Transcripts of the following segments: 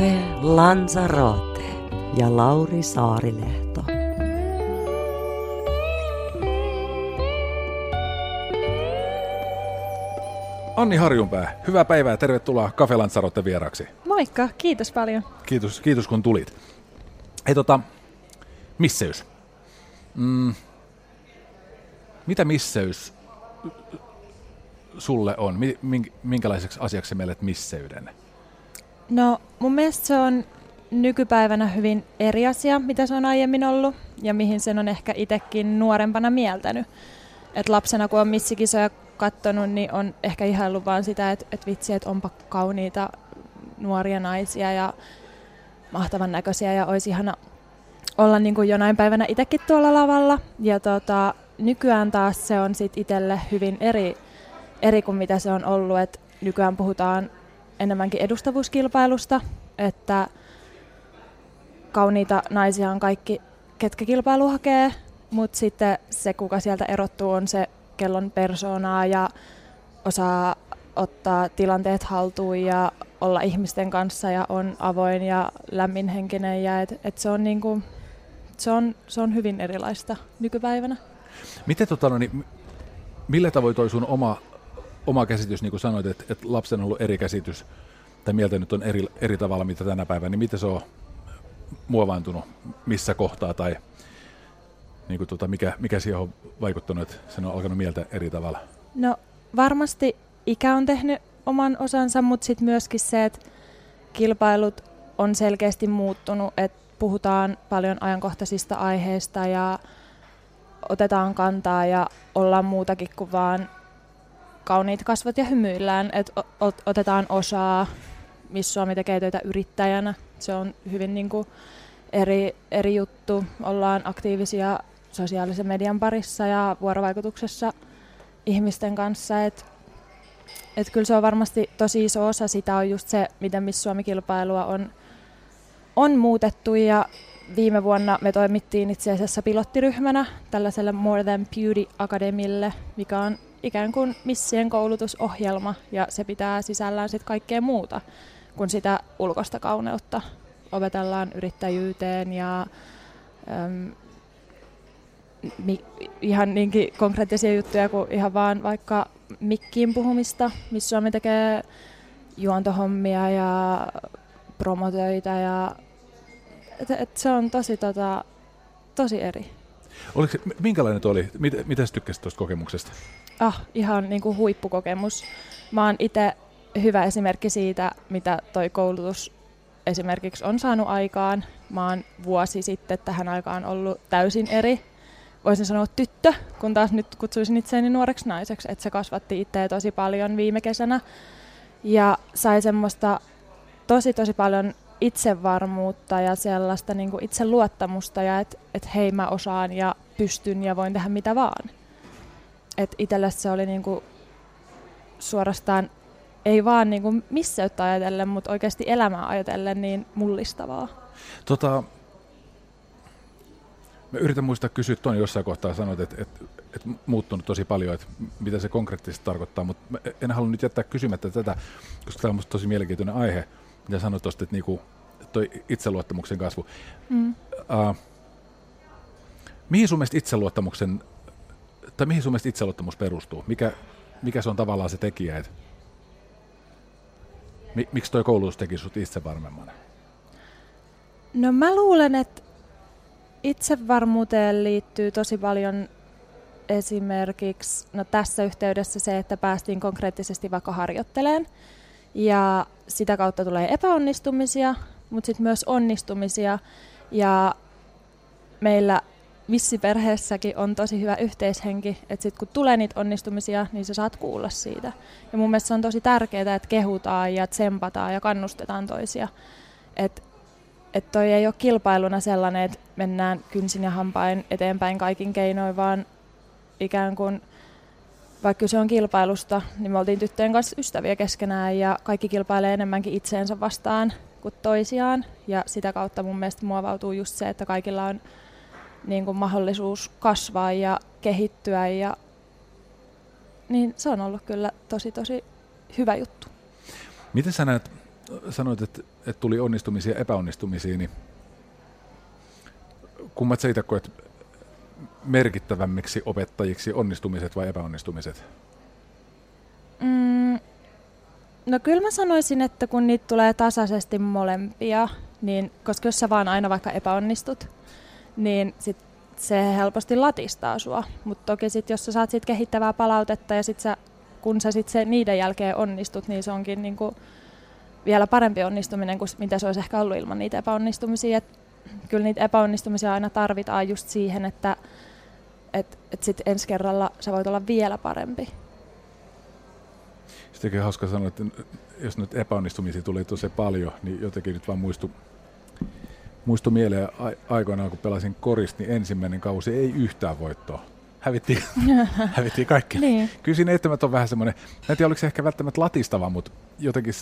Cafe Lanzarote ja Lauri Saarilehto. Anni Harjunpää, hyvää päivää ja tervetuloa Cafe Lanzarote vieraksi. Moikka, kiitos paljon. Kiitos, kiitos kun tulit. Hei tota, misseys. Mm, mitä misseys sulle on? Mi- mink- Minkälaiseksi asiaksi meille misseyden? No mun mielestä se on nykypäivänä hyvin eri asia, mitä se on aiemmin ollut ja mihin sen on ehkä itsekin nuorempana mieltänyt. Et lapsena kun on missikisoja katsonut, niin on ehkä ihaillut vaan sitä, että et vitsi, että onpa kauniita nuoria naisia ja mahtavan näköisiä ja olisi ihana olla niin kuin jonain päivänä itsekin tuolla lavalla. Ja tota, nykyään taas se on sit itselle hyvin eri, eri kuin mitä se on ollut, että nykyään puhutaan enemmänkin edustavuuskilpailusta, että kauniita naisia on kaikki, ketkä kilpailu hakee, mutta sitten se, kuka sieltä erottuu, on se kellon persoonaa ja osaa ottaa tilanteet haltuun ja olla ihmisten kanssa ja on avoin ja lämminhenkinen ja et, et se, on niinku, se, on, se on hyvin erilaista nykypäivänä. Miten tota, no, niin, millä tavoin toi sun oma, oma käsitys, niin kuin sanoit, että, että lapsen on ollut eri käsitys tai mieltä nyt on eri, eri tavalla mitä tänä päivänä, niin miten se on muovaantunut missä kohtaa tai niin kuin tota, mikä, mikä siihen on vaikuttanut, että sen on alkanut mieltä eri tavalla? No varmasti ikä on tehnyt oman osansa, mutta sitten myöskin se, että kilpailut on selkeästi muuttunut, että puhutaan paljon ajankohtaisista aiheista ja otetaan kantaa ja ollaan muutakin kuin vaan kauniit kasvot ja hymyillään, että otetaan osaa, missä Suomi tekee töitä yrittäjänä. Se on hyvin niin kuin eri, eri juttu. Ollaan aktiivisia sosiaalisen median parissa ja vuorovaikutuksessa ihmisten kanssa. Et, et kyllä se on varmasti tosi iso osa sitä on just se, miten Miss Suomi-kilpailua on, on muutettu ja viime vuonna me toimittiin itse asiassa pilottiryhmänä tällaiselle More Than Beauty Academille, mikä on ikään kuin missien koulutusohjelma ja se pitää sisällään sitten kaikkea muuta kuin sitä ulkoista kauneutta. Opetellaan yrittäjyyteen ja äm, mi, ihan niinkin konkreettisia juttuja kuin ihan vaan vaikka mikkiin puhumista, missä Suomi tekee juontohommia ja promotöitä ja et, et se on tosi, tota, tosi eri. Oliko, minkälainen oli? Mitä, mitä tykkäsit tuosta kokemuksesta? Ah, ihan niin kuin huippukokemus. Mä oon itse hyvä esimerkki siitä, mitä toi koulutus esimerkiksi on saanut aikaan. Mä oon vuosi sitten tähän aikaan ollut täysin eri voisin sanoa tyttö, kun taas nyt kutsuisin itseäni nuoreksi naiseksi, että se kasvatti itseä tosi paljon viime kesänä. Ja sai semmoista tosi tosi paljon itsevarmuutta ja sellaista niin kuin itseluottamusta ja että et hei mä osaan ja pystyn ja voin tehdä mitä vaan. Että itselle se oli niin kuin suorastaan ei vaan niin kuin misseyttä ajatellen, mutta oikeasti elämää ajatellen niin mullistavaa. Tota, Mä yritän muistaa kysyä tuon jossain kohtaa, sanoit, että, että, että muuttunut tosi paljon, että mitä se konkreettisesti tarkoittaa, mutta en halua nyt jättää kysymättä tätä, koska tämä on musta tosi mielenkiintoinen aihe, mitä sanoit tuosta, että niinku, toi itseluottamuksen kasvu. Mm. Uh, mihin sun mielestä itseluottamuksen, tai mihin sun mielestä itseluottamus perustuu? Mikä, mikä se on tavallaan se tekijä, että miksi toi koulutus teki sut itse varmemman? No mä luulen, että itsevarmuuteen liittyy tosi paljon esimerkiksi no tässä yhteydessä se, että päästiin konkreettisesti vaikka harjoitteleen ja sitä kautta tulee epäonnistumisia, mutta sitten myös onnistumisia ja meillä missiperheessäkin on tosi hyvä yhteishenki, että sitten kun tulee niitä onnistumisia, niin sä saat kuulla siitä. Ja mun mielestä se on tosi tärkeää, että kehutaan ja tsempataan ja kannustetaan toisia. Että et toi ei ole kilpailuna sellainen, että mennään kynsin ja hampain eteenpäin kaikin keinoin, vaan ikään kuin vaikka se on kilpailusta, niin me oltiin tyttöjen kanssa ystäviä keskenään ja kaikki kilpailee enemmänkin itseensä vastaan kuin toisiaan. Ja sitä kautta mun mielestä muovautuu just se, että kaikilla on niin kuin mahdollisuus kasvaa ja kehittyä ja niin se on ollut kyllä tosi tosi hyvä juttu. Miten sä näet, sanoit, että, että tuli onnistumisia ja epäonnistumisia, niin kummat sä itse koet merkittävämmiksi opettajiksi, onnistumiset vai epäonnistumiset? Mm, no kyllä mä sanoisin, että kun niitä tulee tasaisesti molempia, niin koska jos sä vaan aina vaikka epäonnistut, niin sit se helposti latistaa sua. Mutta toki sit, jos sä saat sit kehittävää palautetta ja sit sä, kun sä sit se niiden jälkeen onnistut, niin se onkin niinku vielä parempi onnistuminen kuin mitä se olisi ehkä ollut ilman niitä epäonnistumisia. Et kyllä niitä epäonnistumisia aina tarvitaan just siihen, että et, et sit ensi kerralla sä voit olla vielä parempi. Sittenkin hauska sanoa, että jos nyt epäonnistumisia tuli tosi paljon, niin jotenkin nyt vaan muistu, muistu mieleen aikoinaan, kun pelasin korista, niin ensimmäinen kausi ei yhtään voittoa. Hävittiin, hävittiin kaikki. niin. Kyllä siinä eittämättä on vähän semmoinen, en tiedä oliko se ehkä välttämättä latistava, mutta jotenkin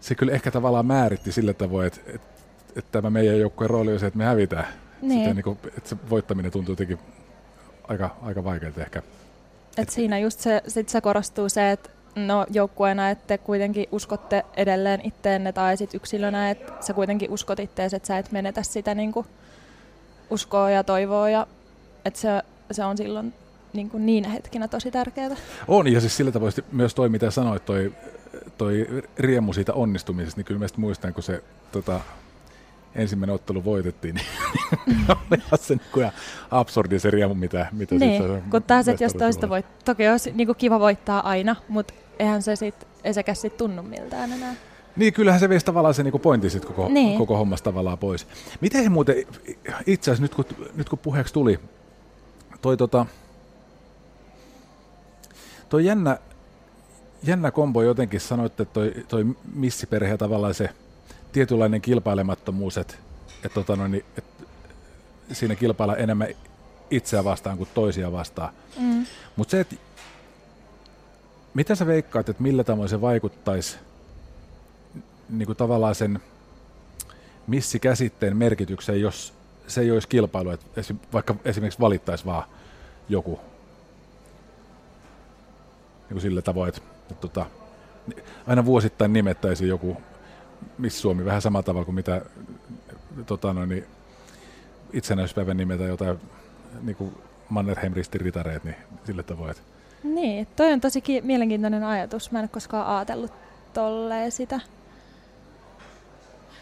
se kyllä ehkä tavallaan määritti sillä tavoin, että, että, että tämä meidän joukkueen rooli on se, että me hävitään. Niin. Sitten, niin kuin, että se voittaminen tuntuu jotenkin aika, aika vaikealta ehkä. Et, Et siinä just se, sit se korostuu se, että no joukkueena, että te kuitenkin uskotte edelleen itteenne tai sit yksilönä, että sä kuitenkin uskot ittees, että sä et menetä sitä niin kuin uskoa ja toivoa ja että se, se on silloin niin, kuin niinä hetkinä tosi tärkeää. On ja siis sillä tavoin myös toi mitä sanoit, toi, toi riemu siitä onnistumisesta, niin kyllä mä muistan, kun se tota, ensimmäinen ottelu voitettiin, niin oli se niin kuin absurdi se riemu, mitä, mitä niin, sit kun taas, että jos toista voit, toki olisi niin kuin kiva voittaa aina, mutta eihän se sit, ei sekä sit tunnu miltään enää. Niin, kyllähän se veisi tavallaan se niinku pointti sit koko, niin. koko hommasta tavallaan pois. Miten muuten, itse asiassa nyt kun, nyt kun puheeksi tuli, toi, tota, toi jännä, jännä kombo jotenkin sanoitte, että toi, toi missiperhe tavallaan se tietynlainen kilpailemattomuus, että, että, tota noin, että siinä kilpailla enemmän itseä vastaan kuin toisia vastaan. Mm. Mutta se, että mitä sä veikkaat, että millä tavoin se vaikuttaisi niin kuin tavallaan sen missikäsitteen merkitykseen, jos se ei olisi kilpailu, että vaikka esimerkiksi valittaisi vaan joku niin kuin sillä tavoin, että, että tota, aina vuosittain nimettäisiin joku Miss Suomi vähän samalla tavalla kuin mitä tota noin, niin itsenäisyyspäivän nimetä jotain niin kuin Mannerheim ritareet, niin sillä tavoin. Että niin, toi on tosi ki- mielenkiintoinen ajatus. Mä en ole koskaan ajatellut tolleen sitä.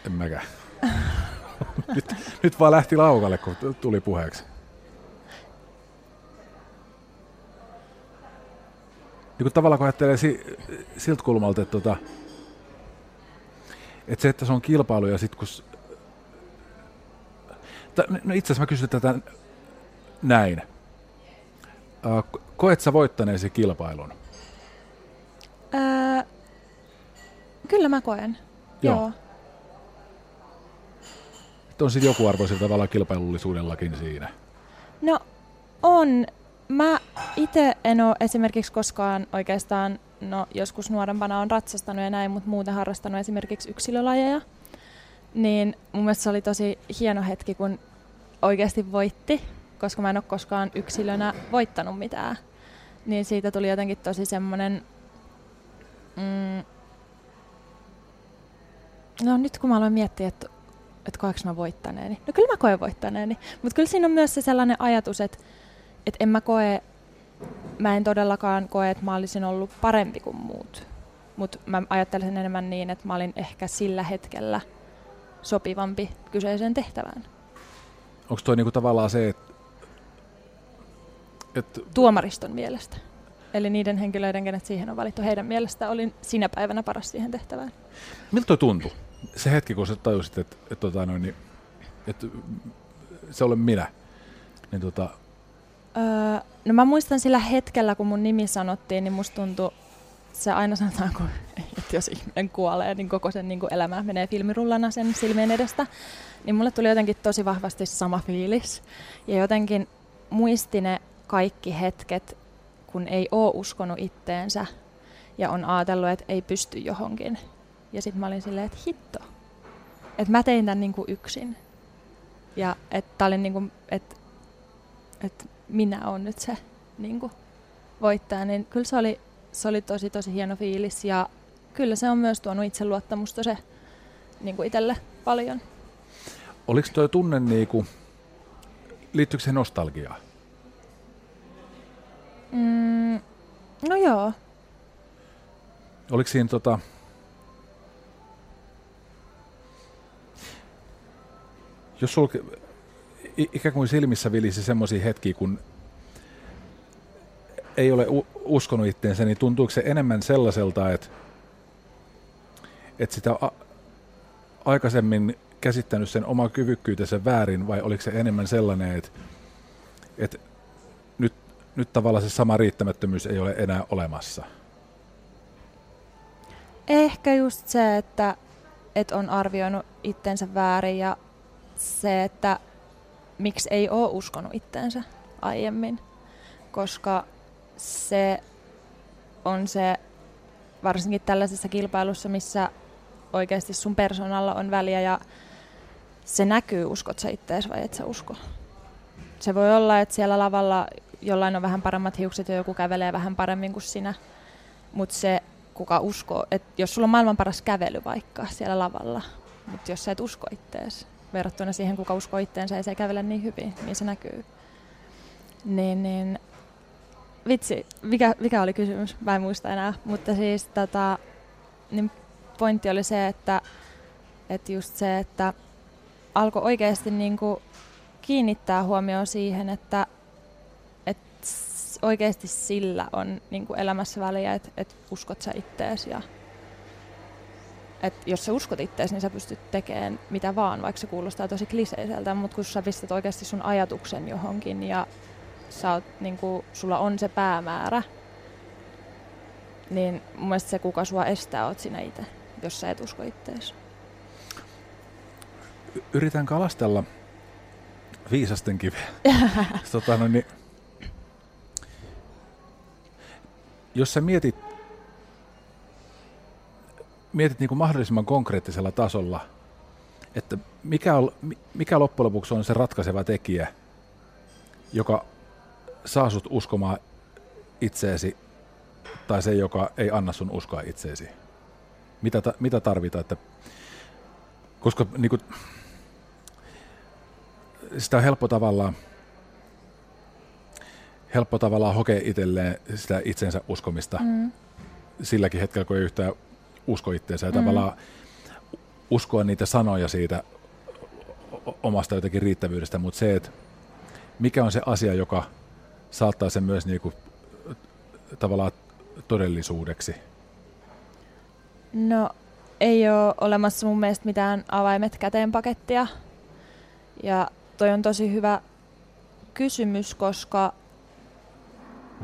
En mäkään. nyt, nyt vaan lähti laukalle, kun tuli puheeksi. Niin kun tavallaan kun ajattelee si- siltä kulmalta, että tota, että se, että se on kilpailu ja sitten kun... No itse asiassa mä kysyn tätä näin. Koet sä voittaneesi kilpailun? Ää, kyllä mä koen. Joo. Joo. on sitten joku arvo sillä tavalla kilpailullisuudellakin siinä. No on. Mä itse en ole esimerkiksi koskaan oikeastaan no joskus nuorempana on ratsastanut ja näin, mutta muuten harrastanut esimerkiksi yksilölajeja. Niin mun mielestä se oli tosi hieno hetki, kun oikeasti voitti, koska mä en ole koskaan yksilönä voittanut mitään. Niin siitä tuli jotenkin tosi semmoinen... Mm, no nyt kun mä aloin miettiä, että, että koeks mä voittaneeni. No kyllä mä koen voittaneeni. Mutta kyllä siinä on myös se sellainen ajatus, että, että en mä koe mä en todellakaan koe, että mä olisin ollut parempi kuin muut. Mutta mä ajattelisin enemmän niin, että mä olin ehkä sillä hetkellä sopivampi kyseiseen tehtävään. Onko toi niinku tavallaan se, että... Et... Tuomariston mielestä. Eli niiden henkilöiden, kenet siihen on valittu, heidän mielestä olin sinä päivänä paras siihen tehtävään. Miltä toi tuntui? Se hetki, kun sä tajusit, että, että, tota noin, että se olen minä. niin tota, Öö, no mä muistan sillä hetkellä, kun mun nimi sanottiin, niin musta tuntui, se aina sanotaan, kun, että jos ihminen kuolee, niin koko sen niin elämä menee filmirullana sen silmien edestä. Niin mulle tuli jotenkin tosi vahvasti sama fiilis. Ja jotenkin muisti ne kaikki hetket, kun ei oo uskonut itteensä ja on ajatellut, että ei pysty johonkin. Ja sitten mä olin silleen, että hitto, että mä tein tämän niin yksin. Ja että oli niin kuin, että, että minä olen nyt se niin kuin, voittaja, niin kyllä se oli, se oli tosi tosi hieno fiilis ja kyllä se on myös tuonut itseluottamusta se niin kuin itselle paljon. oliko tuo tunne niinku, liittyykö se nostalgiaan? Mm, no joo, Oliko siinä tota, jos sulla i- ikään kuin silmissä vilisi semmoisia hetkiä, kun ei ole u- uskonut itteensä, niin tuntuuko se enemmän sellaiselta, että, että sitä a- aikaisemmin käsittänyt sen oma kyvykkyytensä väärin, vai oliko se enemmän sellainen, että, että nyt, nyt tavallaan se sama riittämättömyys ei ole enää olemassa? ehkä just se, että, että on arvioinut itsensä väärin ja se, että miksi ei ole uskonut itteensä aiemmin, koska se on se, varsinkin tällaisessa kilpailussa, missä oikeasti sun persoonalla on väliä ja se näkyy, uskot sä ittees vai et sä usko. Se voi olla, että siellä lavalla jollain on vähän paremmat hiukset ja joku kävelee vähän paremmin kuin sinä, mutta se, kuka uskoo, että jos sulla on maailman paras kävely vaikka siellä lavalla, mutta jos sä et usko ittees, verrattuna siihen, kuka uskoo itteensä ja se ei kävele niin hyvin, niin se näkyy. Niin, niin vitsi, mikä, mikä oli kysymys? Mä en muista enää. Mutta siis tota, niin pointti oli se, että, että just se, että alkoi oikeasti niin kuin kiinnittää huomioon siihen, että, että oikeasti sillä on niin kuin elämässä väliä, että, että uskot sä ittees ja että jos sä uskot ittees, niin sä pystyt tekemään mitä vaan, vaikka se kuulostaa tosi kliseiseltä, mutta kun sä pistät oikeasti sun ajatuksen johonkin ja sä oot, niin kuin, sulla on se päämäärä, niin mun mielestä se, kuka sua estää, oot sinä itse, jos sä et usko ittees. Yritän kalastella viisasten kiveä. tota, no, niin, jos sä mietit, mietit niin kuin mahdollisimman konkreettisella tasolla, että mikä, on, mi- mikä loppujen lopuksi on se ratkaiseva tekijä, joka saa sut uskomaan itseesi, tai se, joka ei anna sun uskoa itseesi? Mitä, ta, mitä tarvitaan? Että, koska niin kuin, sitä on helppo tavallaan, helppo tavallaan hokea itselleen sitä itsensä uskomista Mm. silläkin hetkellä, kun ei yhtään usko itseensä. Ja Mm. tavallaan uskoa niitä sanoja siitä omasta jotenkin riittävyydestä, mutta se, että mikä on se asia, joka saattaa sen myös niinku, tavallaan todellisuudeksi. No, ei ole olemassa mun mielestä mitään avaimet käteen pakettia. Ja toi on tosi hyvä kysymys, koska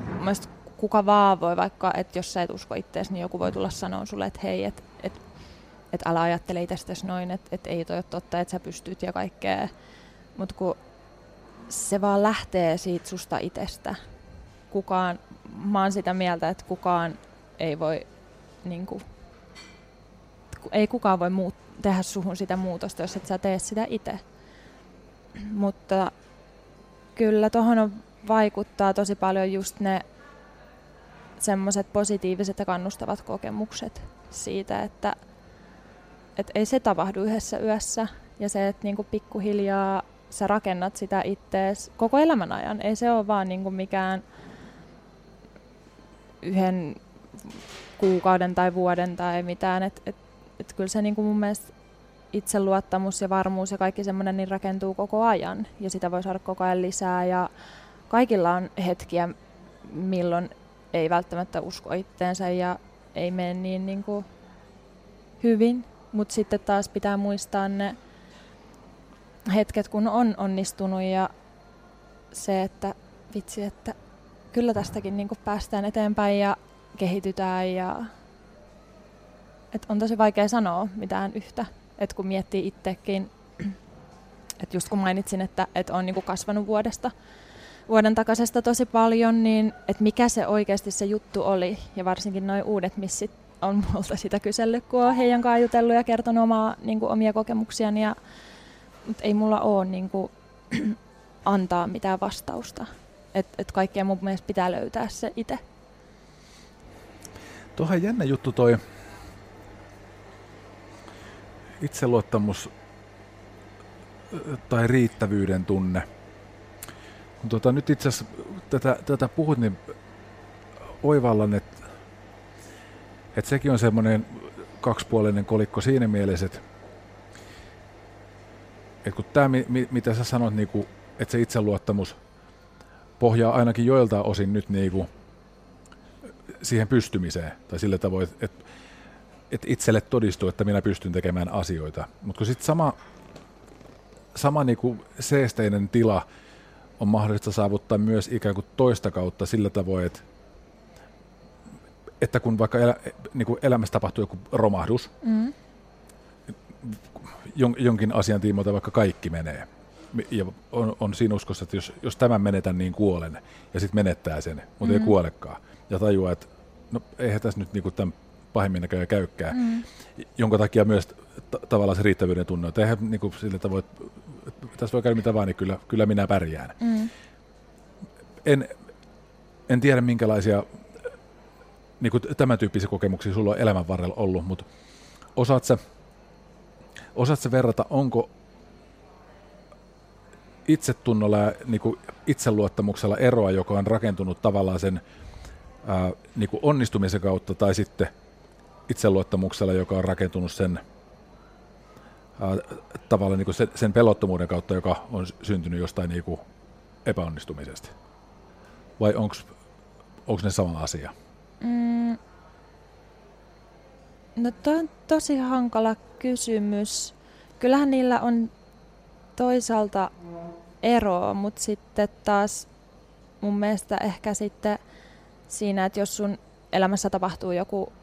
mun mielestä kuka vaan voi vaikka, että jos sä et usko itseäsi, niin joku voi tulla sanoa sulle, että hei, että et, et älä ajattele itsestäsi noin, että et ei toi ole totta, että sä pystyt ja kaikkea. Mutta kun se vaan lähtee siitä susta itsestä. Kukaan, mä oon sitä mieltä, että kukaan ei voi niin kuin, ei kukaan voi muut, tehdä suhun sitä muutosta, jos et sä tee sitä itse. Mutta kyllä tuohon vaikuttaa tosi paljon just ne semmoiset positiiviset ja kannustavat kokemukset siitä, että et ei se tapahdu yhdessä yössä. Ja se, että niinku pikkuhiljaa sä rakennat sitä ittees koko elämän ajan. Ei se ole vaan niinku mikään yhden kuukauden tai vuoden tai mitään. Et, et, et kyllä se niinku mun mielestä itseluottamus ja varmuus ja kaikki semmoinen niin rakentuu koko ajan. Ja sitä voi saada koko ajan lisää. Ja kaikilla on hetkiä, milloin ei välttämättä usko itteensä ja ei mene niin, niin kuin hyvin. Mutta sitten taas pitää muistaa ne hetket, kun on onnistunut ja se, että vitsi, että kyllä tästäkin niin kuin päästään eteenpäin ja kehitytään ja et on tosi vaikea sanoa mitään yhtä, että kun miettii itsekin, että just kun mainitsin, että, että on niin kuin kasvanut vuodesta vuoden takaisesta tosi paljon, niin että mikä se oikeasti se juttu oli ja varsinkin noin uudet missit on multa sitä kysellyt, kun on heidän kanssa jutellut ja kertonut omaa, niin kuin omia kokemuksiani, ja, mutta ei mulla ole niin kuin, antaa mitään vastausta. Että et kaikkea mun mielestä pitää löytää se itse. Tuohan jännä juttu toi itseluottamus tai riittävyyden tunne. Kun tuota, nyt itse asiassa tätä, tätä puhut, niin oivallan, että, että sekin on semmoinen kaksipuolinen kolikko siinä mielessä, että, että kun tämä, mitä sä sanot, niin kuin, että se itseluottamus pohjaa ainakin joiltain osin nyt niin kuin siihen pystymiseen, tai sillä tavoin, että, että itselle todistuu, että minä pystyn tekemään asioita. Mutta kun sitten sama, sama niin kuin seesteinen tila on mahdollista saavuttaa myös ikään kuin toista kautta sillä tavoin, että, että kun vaikka elä, niin kuin elämässä tapahtuu joku romahdus, mm. jon, jonkin asian tiimoilta vaikka kaikki menee, ja on, on siinä uskossa, että jos, jos tämän menetän, niin kuolen, ja sitten menettää sen, mutta mm. ei kuolekaan, ja tajuaa, että no eihän tässä nyt niinku tämän pahimmin näköjään käykään, mm. jonka takia myös t- tavallaan se riittävyyden tunne, että eihän niinku sillä tavoin, että tässä voi käydä mitä vaan, niin kyllä, kyllä minä pärjään. Mm. En, en tiedä minkälaisia niin kuin tämän tyyppisiä kokemuksia sulla on elämän varrella ollut, mutta osaat sä, osaat sä verrata, onko itsetunnolla ja niin kuin itseluottamuksella eroa, joka on rakentunut tavallaan sen ää, niin kuin onnistumisen kautta tai sitten itseluottamuksella, joka on rakentunut sen tavallaan niin kuin sen, pelottomuuden kautta, joka on syntynyt jostain niin kuin epäonnistumisesta? Vai onko ne sama asia? Mm. No toi on tosi hankala kysymys. Kyllähän niillä on toisaalta eroa, mutta sitten taas mun mielestä ehkä sitten siinä, että jos sun elämässä tapahtuu joku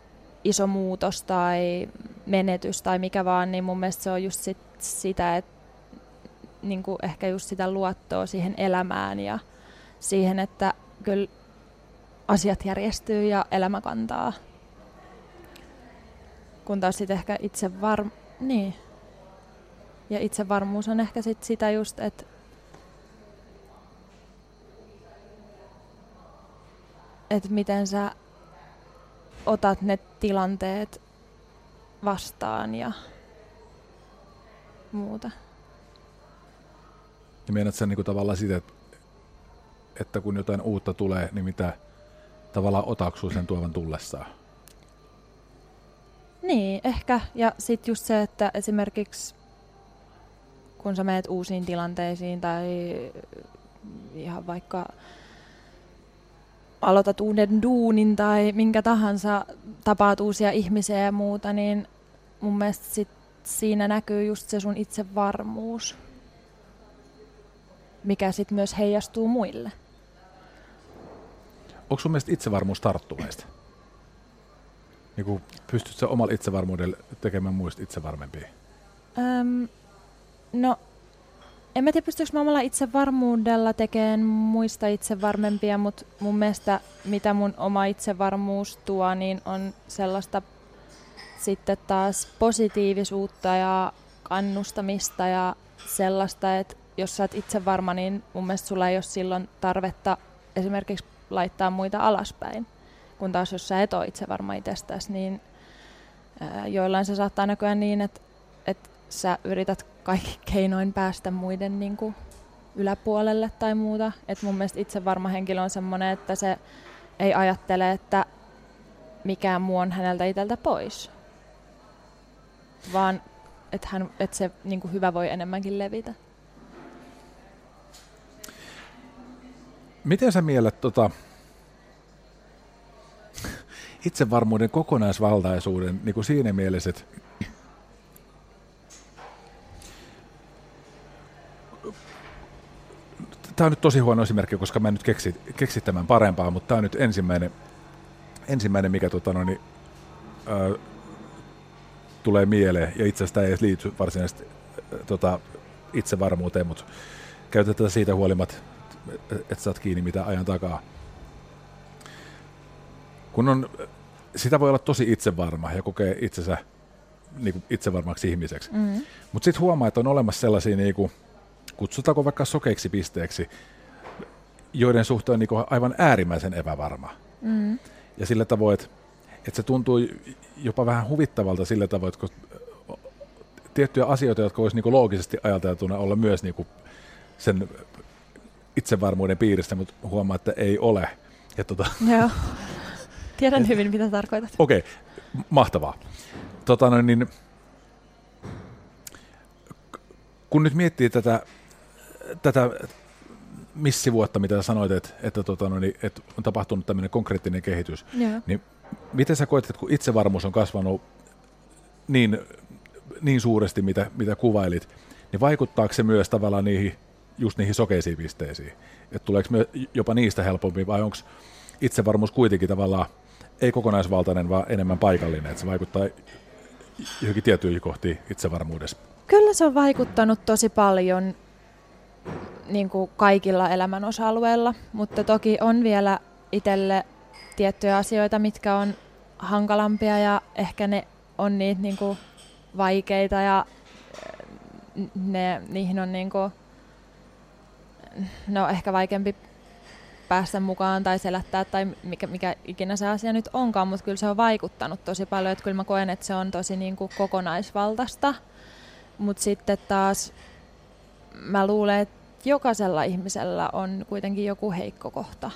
iso muutos tai menetys tai mikä vaan, niin mun mielestä se on just sit sitä, että niin kuin ehkä just sitä luottoa siihen elämään ja siihen, että kyllä asiat järjestyy ja elämä kantaa. Kun taas sitten ehkä itse varm... Niin. Ja itsevarmuus on ehkä sit sitä just, että että miten sä otat ne tilanteet vastaan ja muuta. Ja meinaat sen niin tavallaan sitä, että, että kun jotain uutta tulee, niin mitä tavallaan otaksuu sen tuovan tullessaan? Niin, ehkä. Ja sitten just se, että esimerkiksi kun sä menet uusiin tilanteisiin tai ihan vaikka aloitat uuden duunin tai minkä tahansa, tapaat uusia ihmisiä ja muuta, niin mun mielestä sit siinä näkyy just se sun itsevarmuus, mikä sitten myös heijastuu muille. Onko sun mielestä itsevarmuus tarttuvaista? Niin pystytkö omalla itsevarmuudella tekemään muista itsevarmempia? Öm, no en mä tiedä, pystyykö mä omalla itsevarmuudella tekemään muista itsevarmempia, mutta mun mielestä mitä mun oma itsevarmuus tuo, niin on sellaista sitten taas positiivisuutta ja kannustamista ja sellaista, että jos sä oot itse varma, niin mun mielestä sulla ei ole silloin tarvetta esimerkiksi laittaa muita alaspäin. Kun taas jos sä et ole itse varma itsestäsi, niin joillain se saattaa näkyä niin, että, että sä yrität kaikki keinoin päästä muiden niin kuin, yläpuolelle tai muuta. Et mun mielestä itse varma henkilö on semmoinen, että se ei ajattele, että mikään muu on häneltä itseltä pois. Vaan että et se niin kuin, hyvä voi enemmänkin levitä. Miten sä miellet tota, itsevarmuuden kokonaisvaltaisuuden niin kuin siinä mielessä, että tämä on nyt tosi huono esimerkki, koska mä en nyt keksi, keksi tämän parempaa, mutta tämä on nyt ensimmäinen, ensimmäinen mikä tota, no, niin, ää, tulee mieleen, ja itse asiassa tämä ei edes liity varsinaisesti ää, tota, itsevarmuuteen, mutta käytetään siitä huolimatta, että saat kiinni mitä ajan takaa. Kun on, sitä voi olla tosi itsevarma ja kokee itsensä niin kuin itsevarmaksi ihmiseksi. Mm. Mutta sitten huomaa, että on olemassa sellaisia, niin kuin, kutsutaanko vaikka sokeiksi pisteeksi, joiden suhteen niin aivan äärimmäisen epävarma. Mm. Ja sillä tavoin, että, että se tuntuu jopa vähän huvittavalta sillä tavoin, että tiettyjä asioita, jotka olisi niin loogisesti ajateltuna olla myös niin sen itsevarmuuden piiristä, mutta huomaa, että ei ole. Ja tota, Joo. Tiedän et, hyvin, mitä tarkoitat. Okei, okay, mahtavaa. Tota, no, niin, kun nyt miettii tätä, tätä missivuotta, mitä sanoit, että, että, tota, no, niin, että on tapahtunut tämmöinen konkreettinen kehitys, Joo. niin miten sä koet, että kun itsevarmuus on kasvanut niin, niin suuresti, mitä, mitä kuvailit, niin vaikuttaako se myös tavallaan niihin, just niihin sokeisiin pisteisiin? Että tuleeko me jopa niistä helpompi vai onko itsevarmuus kuitenkin tavallaan ei kokonaisvaltainen, vaan enemmän paikallinen, että se vaikuttaa johonkin tiettyihin kohtiin itsevarmuudessa? Kyllä se on vaikuttanut tosi paljon niin kuin kaikilla elämän osa-alueilla, mutta toki on vielä itselle tiettyjä asioita, mitkä on hankalampia ja ehkä ne on niitä niin kuin vaikeita ja ne, niihin on niin kuin, no ehkä vaikeampi päästä mukaan tai selättää tai mikä, mikä ikinä se asia nyt onkaan, mutta kyllä se on vaikuttanut tosi paljon, että kyllä mä koen, että se on tosi niin kuin kokonaisvaltaista, mutta sitten taas mä luulen, että jokaisella ihmisellä on kuitenkin joku heikko kohta.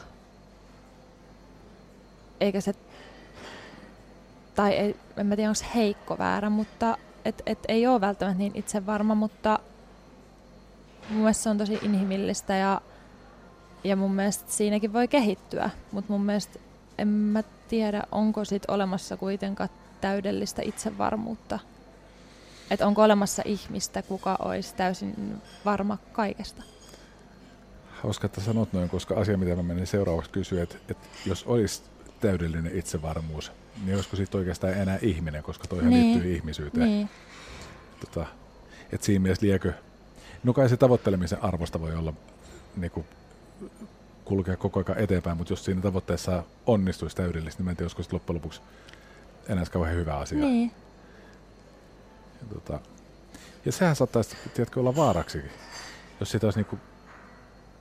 Eikä se, tai ei, en mä tiedä onko heikko väärä, mutta et, et ei ole välttämättä niin itsevarma, mutta mun mielestä se on tosi inhimillistä ja ja mun mielestä siinäkin voi kehittyä, mutta mun mielestä en mä tiedä, onko sit olemassa kuitenkaan täydellistä itsevarmuutta. Että onko olemassa ihmistä, kuka olisi täysin varma kaikesta. Hauska, että sanot noin, koska asia, mitä mä menin seuraavaksi kysyä, että, että jos olisi täydellinen itsevarmuus, niin olisiko siitä oikeastaan enää ihminen, koska toihan niin. liittyy ihmisyyteen. Niin. Tota, että siinä mielessä liekö, no kai se tavoittelemisen arvosta voi olla niin kuin kulkea koko ajan eteenpäin, mutta jos siinä tavoitteessa onnistuisi täydellisesti, niin mä en tiedä, olisiko loppujen lopuksi enää kauhean hyvä asia. Niin. Ja, tota, ja sehän saattaisi, tiedätkö, olla vaaraksikin, jos siitä olisi niinku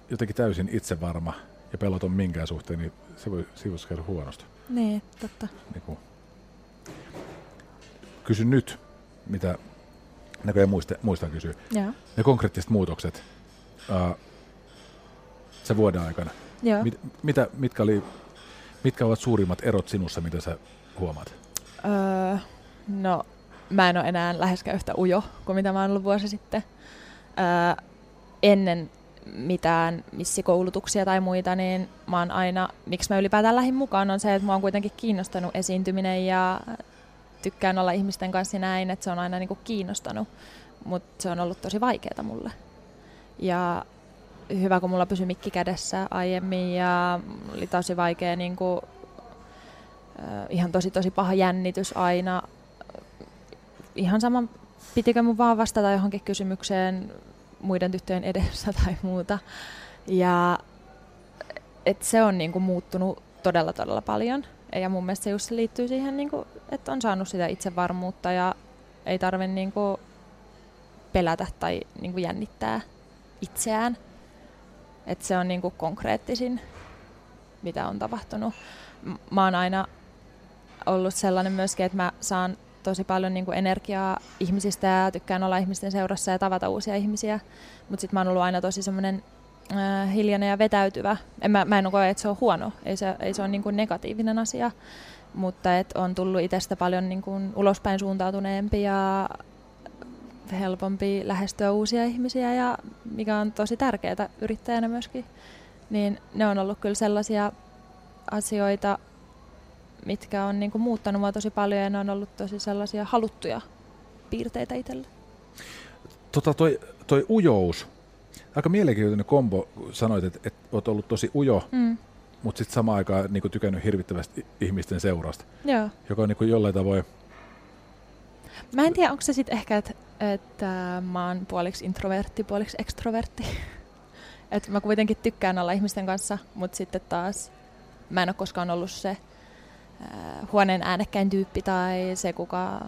jotenkin täysin itsevarma ja peloton minkään suhteen, niin se voi sivussa käydä huonosti. Niin, totta. Niin kysyn nyt, mitä näköjään muista, muistan kysyä. Joo. Ne konkreettiset muutokset. Uh, se vuoden aikana. Joo. Mit, mitä, mitkä, oli, mitkä ovat suurimmat erot sinussa, mitä sä huomaat? Öö, no, mä en ole enää läheskään yhtä ujo kuin mitä mä oon ollut vuosi sitten. Öö, ennen mitään missikoulutuksia tai muita, niin mä oon aina, miksi mä ylipäätään lähdin mukaan, on se, että mua on kuitenkin kiinnostanut esiintyminen ja tykkään olla ihmisten kanssa näin, että se on aina niinku kiinnostanut, mutta se on ollut tosi vaikeaa mulle. Ja hyvä, kun mulla pysyi mikki kädessä aiemmin ja oli tosi vaikea niin kuin, äh, ihan tosi tosi paha jännitys aina. Ihan sama, pitikö mun vaan vastata johonkin kysymykseen muiden tyttöjen edessä tai muuta. Ja et se on niin kuin, muuttunut todella todella paljon. Ja mun mielestä se just liittyy siihen, niin kuin, että on saanut sitä itsevarmuutta ja ei tarvitse niin kuin, pelätä tai niin kuin, jännittää itseään. Että se on niin kuin konkreettisin, mitä on tapahtunut. Mä oon aina ollut sellainen myöskin, että mä saan tosi paljon niin kuin energiaa ihmisistä ja tykkään olla ihmisten seurassa ja tavata uusia ihmisiä. Mutta sitten mä oon ollut aina tosi semmoinen äh, hiljainen ja vetäytyvä. En mä, mä en koe, että se on huono, ei se, ei se ole niin kuin negatiivinen asia. Mutta et on tullut itsestä paljon niin kuin ulospäin suuntautuneempi ja helpompi lähestyä uusia ihmisiä ja mikä on tosi tärkeää yrittäjänä myöskin, niin ne on ollut kyllä sellaisia asioita, mitkä on niin kuin muuttanut mua tosi paljon ja ne on ollut tosi sellaisia haluttuja piirteitä itselle. Tota toi, toi ujous, aika mielenkiintoinen kombo, sanoit, että, että olet ollut tosi ujo, Mm. mutta sitten samaan aikaan niin kuin, tykännyt hirvittävästi ihmisten seurasta, Joo. joka on niin kuin, jollain tavoin, Mä en tiedä, onko se sitten ehkä, että et, äh, mä oon puoliksi introvertti, puoliksi ekstrovertti. Et mä kuitenkin tykkään olla ihmisten kanssa, mutta sitten taas mä en ole koskaan ollut se huoneen äänekkäin tyyppi tai se, kuka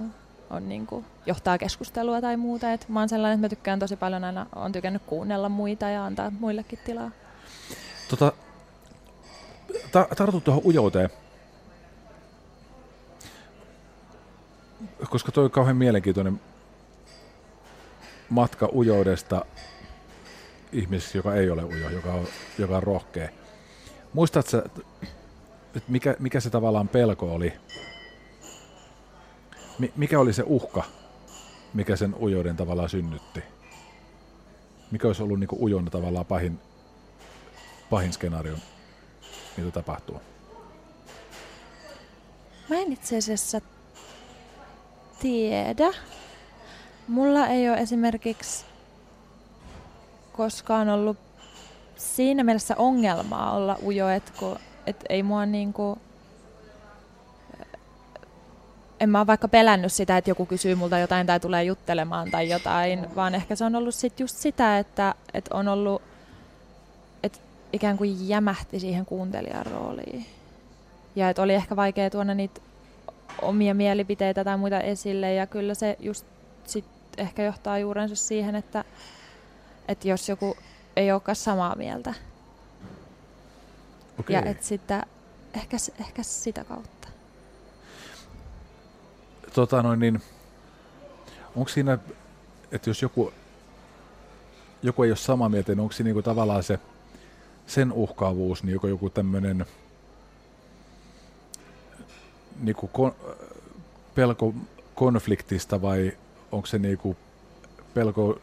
on niinku, johtaa keskustelua tai muuta. Et mä oon sellainen, että mä tykkään tosi paljon aina, on tykännyt kuunnella muita ja antaa muillekin tilaa. Tota, ta- tartu tuohon ujouteen. Koska toi on kauhean mielenkiintoinen matka ujoudesta ihmiseksi, joka ei ole ujo, joka on, joka on rohkea. Muistatko, mikä, mikä se tavallaan pelko oli? Mi- mikä oli se uhka, mikä sen ujouden tavallaan synnytti? Mikä olisi ollut niinku ujona tavallaan pahin, pahin skenaario, mitä tapahtuu? Mä en itse asiassa tiedä. Mulla ei ole esimerkiksi koskaan ollut siinä mielessä ongelmaa olla ujo, että kun, et ei mua niinku... En mä ole vaikka pelännyt sitä, että joku kysyy multa jotain tai tulee juttelemaan tai jotain, vaan ehkä se on ollut sit just sitä, että, että on ollut, että ikään kuin jämähti siihen kuuntelijan rooliin. Ja että oli ehkä vaikea tuoda niitä omia mielipiteitä tai muita esille. Ja kyllä se just sit ehkä johtaa juurensa siihen, että, että jos joku ei olekaan samaa mieltä. Okei. Ja että sitä, ehkä, ehkä sitä kautta. tota noin, niin, onko siinä, että jos joku, joku ei ole samaa mieltä, niin onko siinä niinku tavallaan se, sen uhkaavuus, niin joko joku tämmöinen niinku kon, pelko konfliktista vai onko se niinku pelko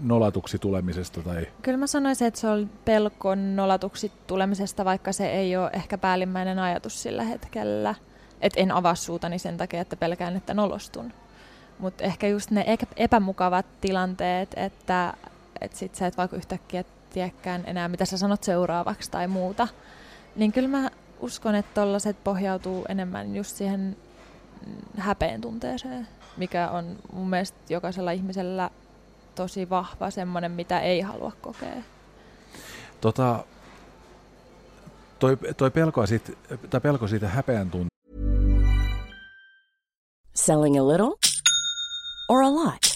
nolatuksi tulemisesta tai Kyllä mä sanoisin, että se on pelko nolatuksi tulemisesta, vaikka se ei ole ehkä päällimmäinen ajatus sillä hetkellä. Että en avaa suutani sen takia, että pelkään, että nolostun. Mutta ehkä just ne epä- epämukavat tilanteet, että et sit sä et vaikka yhtäkkiä tiedäkään enää, mitä sä sanot seuraavaksi tai muuta. Niin kyllä mä uskon, että tollaset pohjautuu enemmän just siihen mm, häpeen tunteeseen, mikä on mun mielestä jokaisella ihmisellä tosi vahva semmoinen, mitä ei halua kokea. tota, toi, toi pelko, siitä, tai pelko siitä häpeän tunteesta, Selling a little or a lot?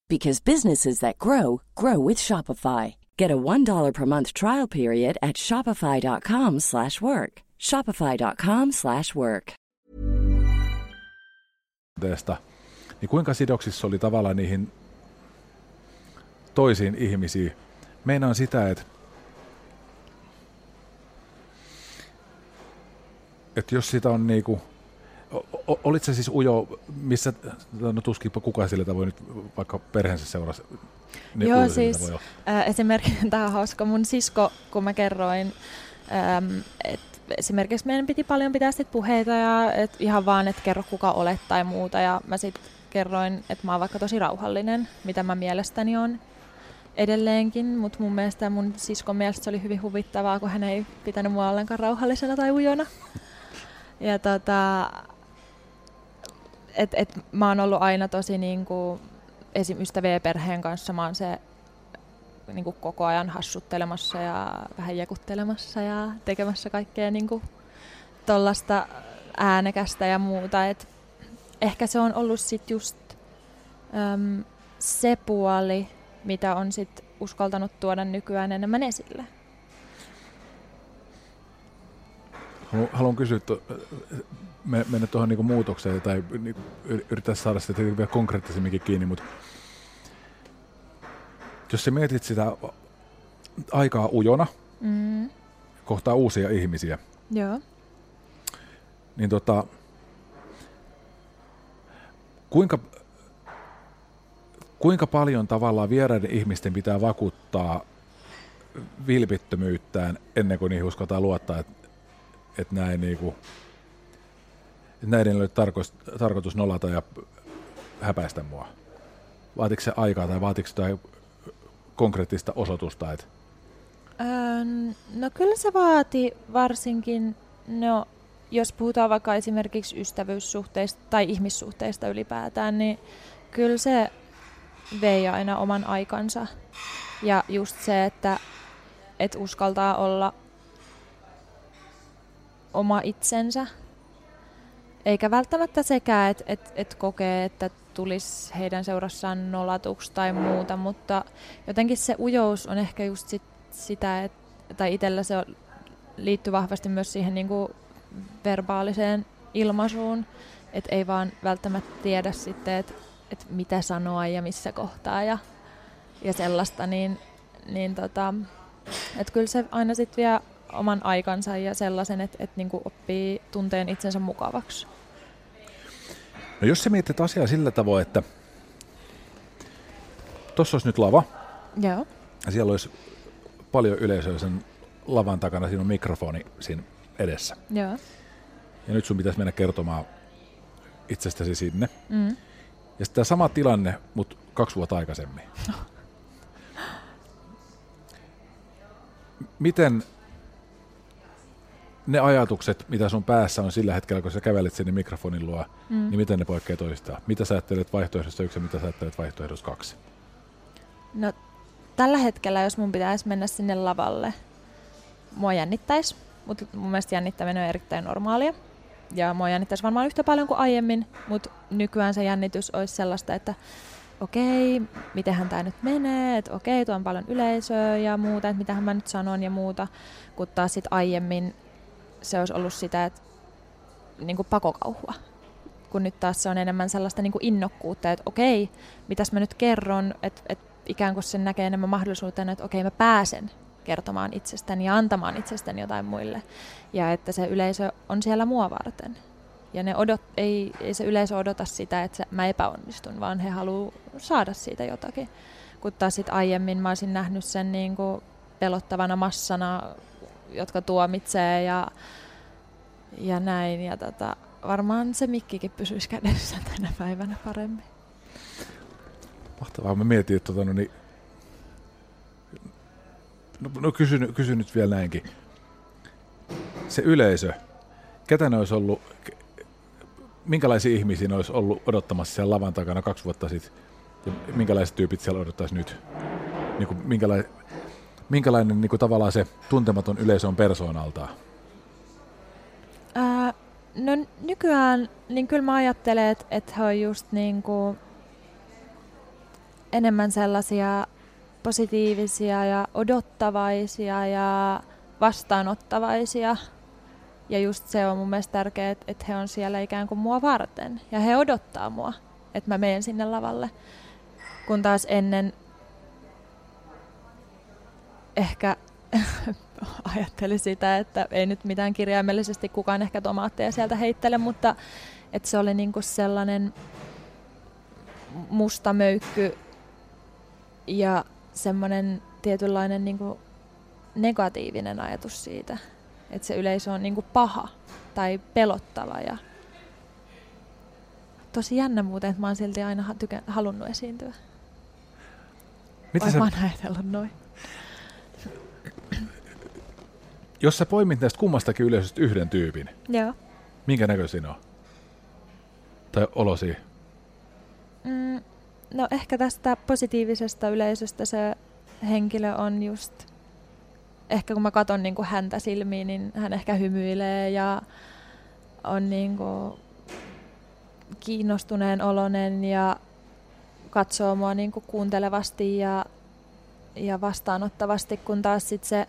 because businesses that grow grow with Shopify. Get a $1 per month trial period at shopify.com/work. shopify.com/work. niin kuinka sidoksissa oli tavallaan niihin toisiin ihmisiin? Meinaan sitä, että, että jos sitä on niinku, o- o- olit se siis ujo, missä, no tuskinpa kukaan sillä tavoin nyt vaikka perheensä seurasi. niin Joo, siis ää, esimerkiksi tämä on hauska. Mun sisko, kun mä kerroin, että esimerkiksi meidän piti paljon pitää sit puheita ja et ihan vaan, että kerro kuka olet tai muuta. Ja mä sitten kerroin, että mä oon vaikka tosi rauhallinen, mitä mä mielestäni on edelleenkin, mutta mun mielestä mun siskon mielestä se oli hyvin huvittavaa, kun hän ei pitänyt mua ollenkaan rauhallisena tai ujona. Ja tota, et, et mä oon ollut aina tosi niinku, esim. ystävien perheen kanssa mä oon se niinku koko ajan hassuttelemassa ja vähän jekuttelemassa ja tekemässä kaikkea niinku tollasta äänekästä ja muuta. Et ehkä se on ollut sit just äm, se puoli, mitä on sit uskaltanut tuoda nykyään enemmän esille. Haluan, kysyä, mennä tuohon niinku muutokseen tai niinku yr- yrittää saada sitä vielä konkreettisemminkin kiinni, mutta jos sä mietit sitä aikaa ujona, Mm. kohtaa uusia ihmisiä, Joo. niin tota, kuinka, kuinka paljon tavallaan vieraiden ihmisten pitää vakuuttaa vilpittömyyttään ennen kuin niihin uskotaan luottaa, että, että näin niinku, näiden ole tarkoitus, tarkoitus nolata ja häpäistä mua. Vaatiko se aikaa tai vaatiko jotain konkreettista osoitusta, että Öö, no kyllä se vaati varsinkin, no jos puhutaan vaikka esimerkiksi ystävyyssuhteista tai ihmissuhteista ylipäätään, niin kyllä se vei aina oman aikansa. Ja just se, että et uskaltaa olla oma itsensä. Eikä välttämättä sekään, että et, et kokee, että tulisi heidän seurassaan nolatuksi tai muuta, mutta jotenkin se ujous on ehkä just sit sitä, et, tai itsellä se on, liittyy vahvasti myös siihen niin kuin verbaaliseen ilmaisuun, että ei vaan välttämättä tiedä sitten, että et mitä sanoa ja missä kohtaa ja, ja sellaista, niin, niin tota, et kyllä se aina sitten vie oman aikansa ja sellaisen, että et niinku oppii tunteen itsensä mukavaksi. No jos sä mietit asiaa sillä tavoin, että tuossa olisi nyt lava, Joo. ja siellä olisi paljon yleisöä sen lavan takana, siinä on mikrofoni siinä edessä. Joo. Ja nyt sun pitäisi mennä kertomaan itsestäsi sinne. Mm. Ja sitten tämä sama tilanne, mutta kaksi vuotta aikaisemmin. Miten ne ajatukset, mitä sun päässä on sillä hetkellä, kun sä kävelet sinne mikrofonin luo, Mm. niin miten ne poikkeaa toistaan? Mitä sä ajattelet vaihtoehdosta yksi ja mitä sä ajattelet vaihtoehdosta kaksi? No, tällä hetkellä, jos mun pitäisi mennä sinne lavalle, mua jännittäisi, mutta mun mielestä jännittäminen on erittäin normaalia. Ja mua jännittäisi varmaan yhtä paljon kuin aiemmin, mutta nykyään se jännitys olisi sellaista, että okei, mitenhän tämä nyt menee, että okei, tuo on paljon yleisöä ja muuta, että mitähän mä nyt sanon ja muuta, kun taas sit aiemmin se olisi ollut sitä, että niin kuin pakokauhua. Kun nyt taas se on enemmän sellaista niin kuin innokkuutta, että okei, mitäs mä nyt kerron, että, että ikään kuin sen näkee enemmän mahdollisuutena, että okei, mä pääsen kertomaan itsestäni ja antamaan itsestäni jotain muille. Ja että se yleisö on siellä mua varten. Ja ne odot, ei, ei se yleisö odota sitä, että mä epäonnistun, vaan he haluaa saada siitä jotakin. Kun taas sit aiemmin mä olisin nähnyt sen niin kuin pelottavana massana, jotka tuomitsee ja, ja näin. Ja tota, varmaan se mikkikin pysyisi kädessä tänä päivänä paremmin. Mahtavaa. Mä mietin, että tota, no, niin, no, no kysyn, kysyn nyt vielä näinkin. Se yleisö, ketä ne olisi ollut, minkälaisia ihmisiä ne olisi ollut odottamassa siellä lavan takana kaksi vuotta sitten, ja minkälaiset tyypit siellä odottaisi nyt? Niin kuin, minkälainen, minkälainen niin kuin tavallaan se tuntematon yleisö on persoonaltaan? No nykyään, niin kyllä mä ajattelen, että, että he on just niin kuin enemmän sellaisia positiivisia ja odottavaisia ja vastaanottavaisia. Ja just se on mun mielestä tärkeää, että, että he on siellä ikään kuin mua varten. Ja he odottaa mua, että mä menen sinne lavalle. Kun taas ennen ehkä ajattelin sitä, että ei nyt mitään kirjaimellisesti kukaan ehkä tomaatteja sieltä heittele, mutta että se oli niinku sellainen musta möykky ja semmoinen tietynlainen niinku negatiivinen ajatus siitä, että se yleisö on niinku paha tai pelottava ja tosi jännä muuten, että mä oon silti aina ha- tykä- halunnut esiintyä. Mitä Vai sä, ajatellut noin. Jos sä poimit näistä kummastakin yleisöstä yhden tyypin, Joo. minkä näköisin on? Tai olosi? Mm, no ehkä tästä positiivisesta yleisöstä se henkilö on just, ehkä kun mä katson niin häntä silmiin, niin hän ehkä hymyilee ja on niin kuin kiinnostuneen olonen ja katsoo mua niin kuin kuuntelevasti ja, ja vastaanottavasti, kun taas sit se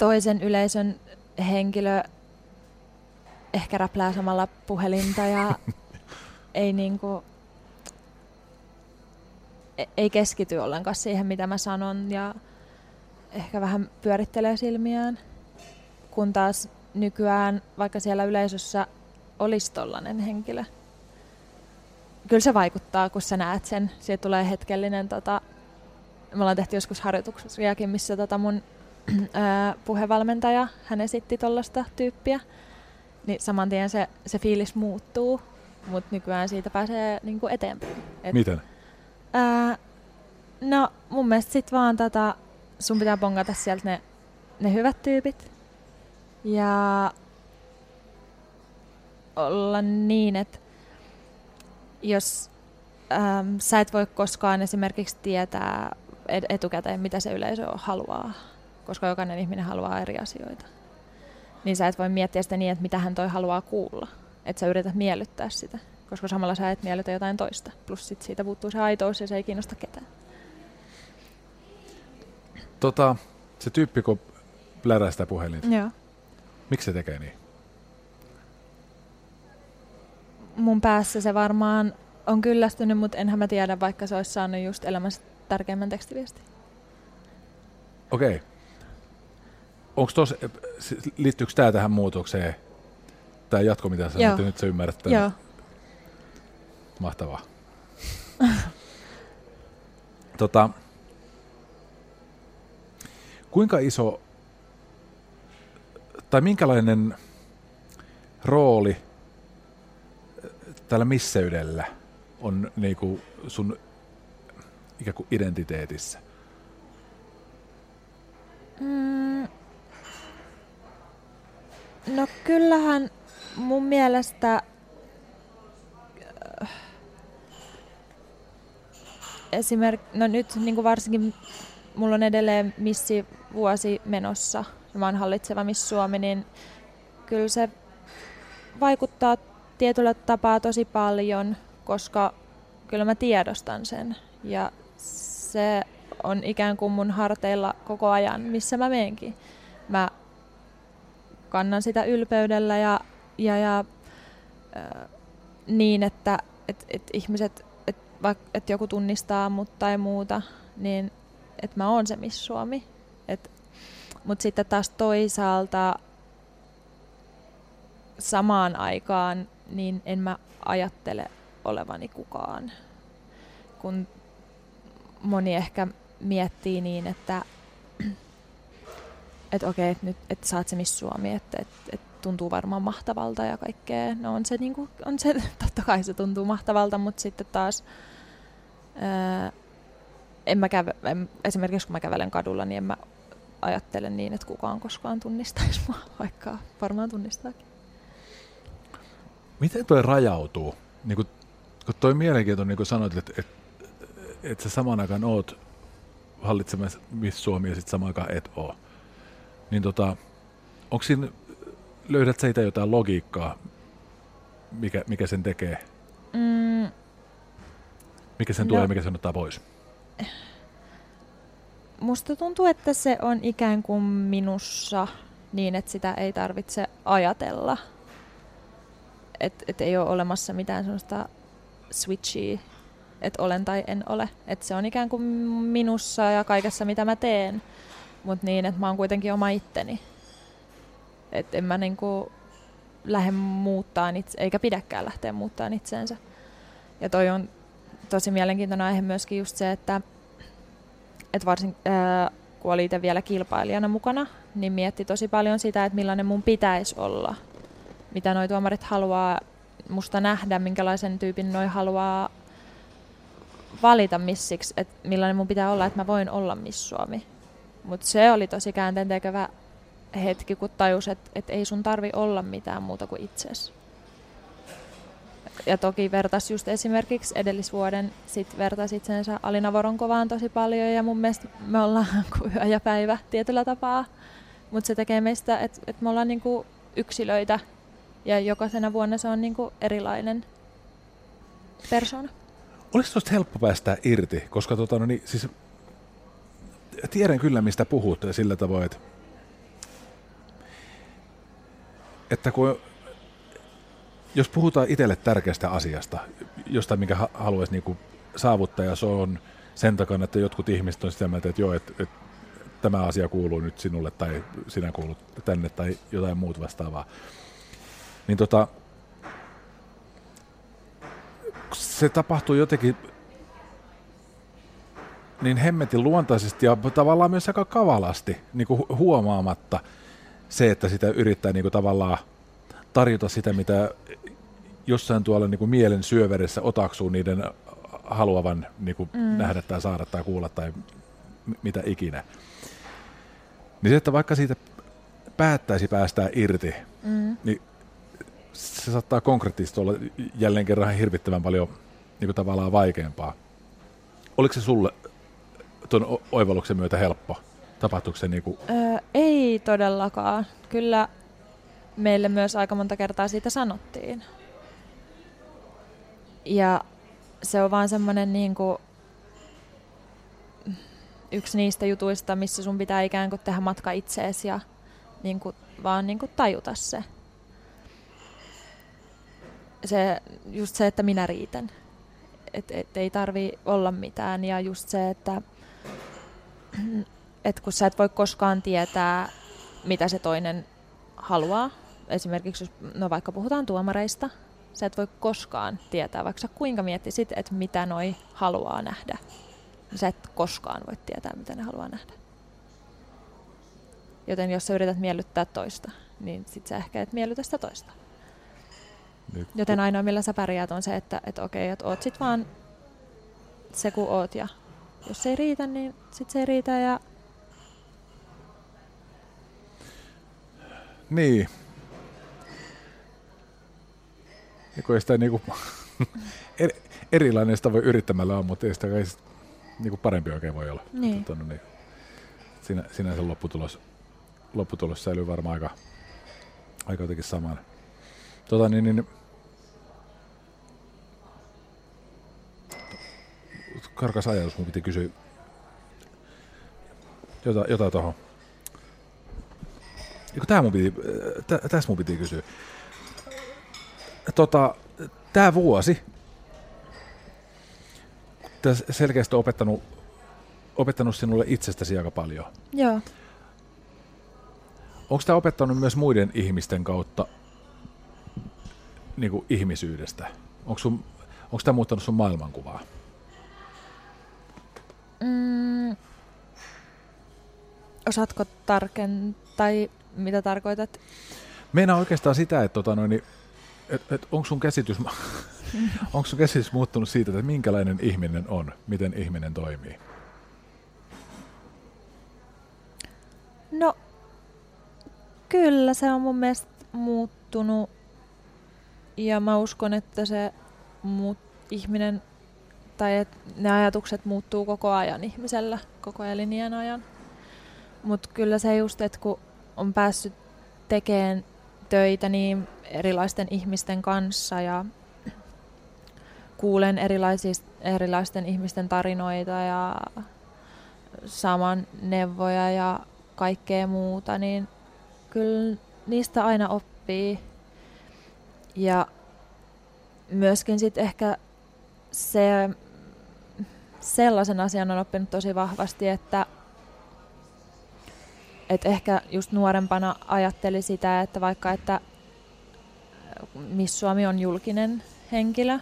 toisen yleisön henkilö ehkä räplää samalla puhelinta ja ei niinku, e- ei keskity ollenkaan siihen, mitä mä sanon ja, ehkä vähän pyörittelee silmiään, kun taas nykyään, vaikka siellä yleisössä olisi tollainen henkilö, kyllä se vaikuttaa, kun sä näet sen. Siitä tulee hetkellinen, tota, me ollaan tehty joskus harjoituksiakin, missä tota mun puhevalmentaja, hän esitti tollasta tyyppiä, niin saman tien se, se fiilis muuttuu, mutta nykyään siitä pääsee niinku eteenpäin. Et, Miten? Ää, no mun mielestä sit vaan tota, sun pitää pongata sieltä ne, ne hyvät tyypit ja olla niin, että jos äm, sä et voi koskaan esimerkiksi tietää etukäteen, mitä se yleisö haluaa, koska jokainen ihminen haluaa eri asioita, niin sä et voi miettiä sitä niin, että mitä hän toi haluaa kuulla. Että sä yrität miellyttää sitä, koska samalla sä et miellytä jotain toista. Plus sit siitä puuttuu se aitous ja se ei kiinnosta ketään. Tota, se tyyppi, kun plärää sitä puhelinta. Joo. Miksi se tekee niin? Mun päässä se varmaan on kyllästynyt, mutta enhän mä tiedä, vaikka se olisi saanut just elämässä tärkeimmän tekstiviestin. Okei. Okay. Onko tos, liittyykö tämä tähän muutokseen? Tämä jatko, mitä sä sanoit, nyt sä ymmärrät tämän. Joo. Mahtavaa. tota, kuinka iso tai minkälainen rooli tällä misseydellä on niinku sun ikään kuin identiteetissä? Mm, no kyllähän mun mielestä äh, esimerkiksi, no nyt niin kuin varsinkin mulla on edelleen missi vuosi menossa – mä oon hallitseva Miss Suomi, niin kyllä se vaikuttaa tietyllä tapaa tosi paljon, koska kyllä mä tiedostan sen. Ja se on ikään kuin mun harteilla koko ajan, missä mä menenkin. Mä kannan sitä ylpeydellä ja, ja, ja äh, niin, että et, et ihmiset, että et joku tunnistaa mut tai muuta, niin että mä oon se Miss Suomi. Mutta sitten taas toisaalta samaan aikaan niin en mä ajattele olevani kukaan. Kun moni ehkä miettii niin, että et okei, et nyt et saat se Miss Suomi, että et, et tuntuu varmaan mahtavalta ja kaikkea. No on se, niinku, on se totta kai se tuntuu mahtavalta, mutta sitten taas ää, en mä käve, en, esimerkiksi kun mä kävelen kadulla, niin en mä ajattele niin, että kukaan koskaan tunnistaisi mua, vaikka varmaan tunnistaakin. Miten toi rajautuu? Niin kun, kun toi mielenkiintoinen, niin kuin sanoit, että, että, että sä samaan aikaan oot hallitsemassa Miss Suomi ja sitten samaan aikaan et oo. Niin tota, onko siinä, löydät sä itse jotain logiikkaa, mikä, mikä sen tekee? Mm. Mikä sen no, tulee ja mikä sen ottaa pois? musta tuntuu, että se on ikään kuin minussa niin, että sitä ei tarvitse ajatella. Että et ei ole olemassa mitään sellaista switchia, että olen tai en ole. Että se on ikään kuin minussa ja kaikessa, mitä mä teen. Mutta niin, että mä oon kuitenkin oma itteni. Että en mä niinku lähde muuttaa itse, eikä pidäkään lähteä muuttaa itseensä. Ja toi on tosi mielenkiintoinen aihe myöskin just se, että että varsin, äh, kun oli itse vielä kilpailijana mukana, niin mietti tosi paljon sitä, että millainen mun pitäisi olla. Mitä noi tuomarit haluaa musta nähdä, minkälaisen tyypin noi haluaa valita missiksi, että millainen mun pitää olla, että mä voin olla Miss Suomi. Mutta se oli tosi käänteentekevä hetki, kun tajus, että et ei sun tarvi olla mitään muuta kuin itsesi ja toki vertas just esimerkiksi edellisvuoden sit vertasi itsensä Alina Voronkovaan tosi paljon ja mun mielestä me ollaan kuin yö ja päivä tietyllä tapaa. Mutta se tekee meistä, että et me ollaan niinku yksilöitä ja jokaisena vuonna se on niinku erilainen persona. Olisiko tuosta helppo päästä irti, koska tota, no niin, siis tiedän kyllä mistä puhut sillä tavoin, että, että kun jos puhutaan itselle tärkeästä asiasta, jostain minkä haluaisi niin saavuttaa, ja se on sen takana, että jotkut ihmiset on sitä mieltä, että joo, että, että tämä asia kuuluu nyt sinulle tai sinä kuulut tänne tai jotain muut vastaavaa. Niin tota, se tapahtuu jotenkin niin hemmetin luontaisesti ja tavallaan myös aika kavalasti niin kuin huomaamatta se, että sitä yrittää niin kuin tavallaan tarjota sitä, mitä jossain tuolla niin kuin mielen syöveressä otaksuu niiden haluavan niin kuin mm. nähdä tai saada tai kuulla tai mitä ikinä. Niin se, että vaikka siitä päättäisi päästää irti, mm. niin se saattaa konkreettisesti olla jälleen kerran hirvittävän paljon niin kuin tavallaan vaikeampaa. Oliko se sulle tuon oivalluksen myötä helppo? Tapahtuiko se niin kuin... öö, ei todellakaan. Kyllä meille myös aika monta kertaa siitä sanottiin. Ja se on vaan semmoinen niin kuin yksi niistä jutuista, missä sun pitää ikään kuin tehdä matka itseesi ja niin kuin, vaan niin kuin tajuta se. se. Just se, että minä riitän. Et, et ei tarvi olla mitään ja just se, että et kun sä et voi koskaan tietää, mitä se toinen haluaa. Esimerkiksi jos no vaikka puhutaan tuomareista, sä et voi koskaan tietää, vaikka sä kuinka miettisit, että mitä noi haluaa nähdä. Sä et koskaan voi tietää, mitä ne haluaa nähdä. Joten jos sä yrität miellyttää toista, niin sit sä ehkä et miellytä sitä toista. Nyt. Joten ainoa millä sä pärjäät on se, että et okei, että oot sit vaan se kun oot ja jos se ei riitä, niin sit se ei riitä ja Niin, Ja kun ei sitä niinku, er, erilainen sitä voi yrittämällä on, mutta ei sitä kai niinku parempi oikein voi olla. Niin. Tota, no niin. Sinä, sinänsä lopputulos, lopputulos säilyy varmaan aika, aika jotenkin saman. Tota, niin, niin, karkas ajatus, mun piti kysyä jotain, jotain tuohon. Tää mun piti, tä, tässä mun piti kysyä tota, tämä vuosi, tämä selkeästi on opettanut, opettanut sinulle itsestäsi aika paljon. Joo. Onko tämä opettanut myös muiden ihmisten kautta niin kuin ihmisyydestä? Onko tämä muuttanut sun maailmankuvaa? Mm, osaatko tarkentaa, tai mitä tarkoitat? Meinaa oikeastaan sitä, että tota noin, niin et, et onko sun käsitys, onko sun käsitys muuttunut siitä, että minkälainen ihminen on, miten ihminen toimii? No, kyllä se on mun mielestä muuttunut. Ja mä uskon, että se muut, ihminen tai että ne ajatukset muuttuu koko ajan ihmisellä, koko elinien ajan. Mutta kyllä se just, että kun on päässyt tekemään töitä niin erilaisten ihmisten kanssa ja kuulen erilaisten ihmisten tarinoita ja saman neuvoja ja kaikkea muuta, niin kyllä niistä aina oppii. Ja myöskin sitten ehkä se, sellaisen asian on oppinut tosi vahvasti, että et ehkä just nuorempana ajatteli sitä, että vaikka että Miss Suomi on julkinen henkilö,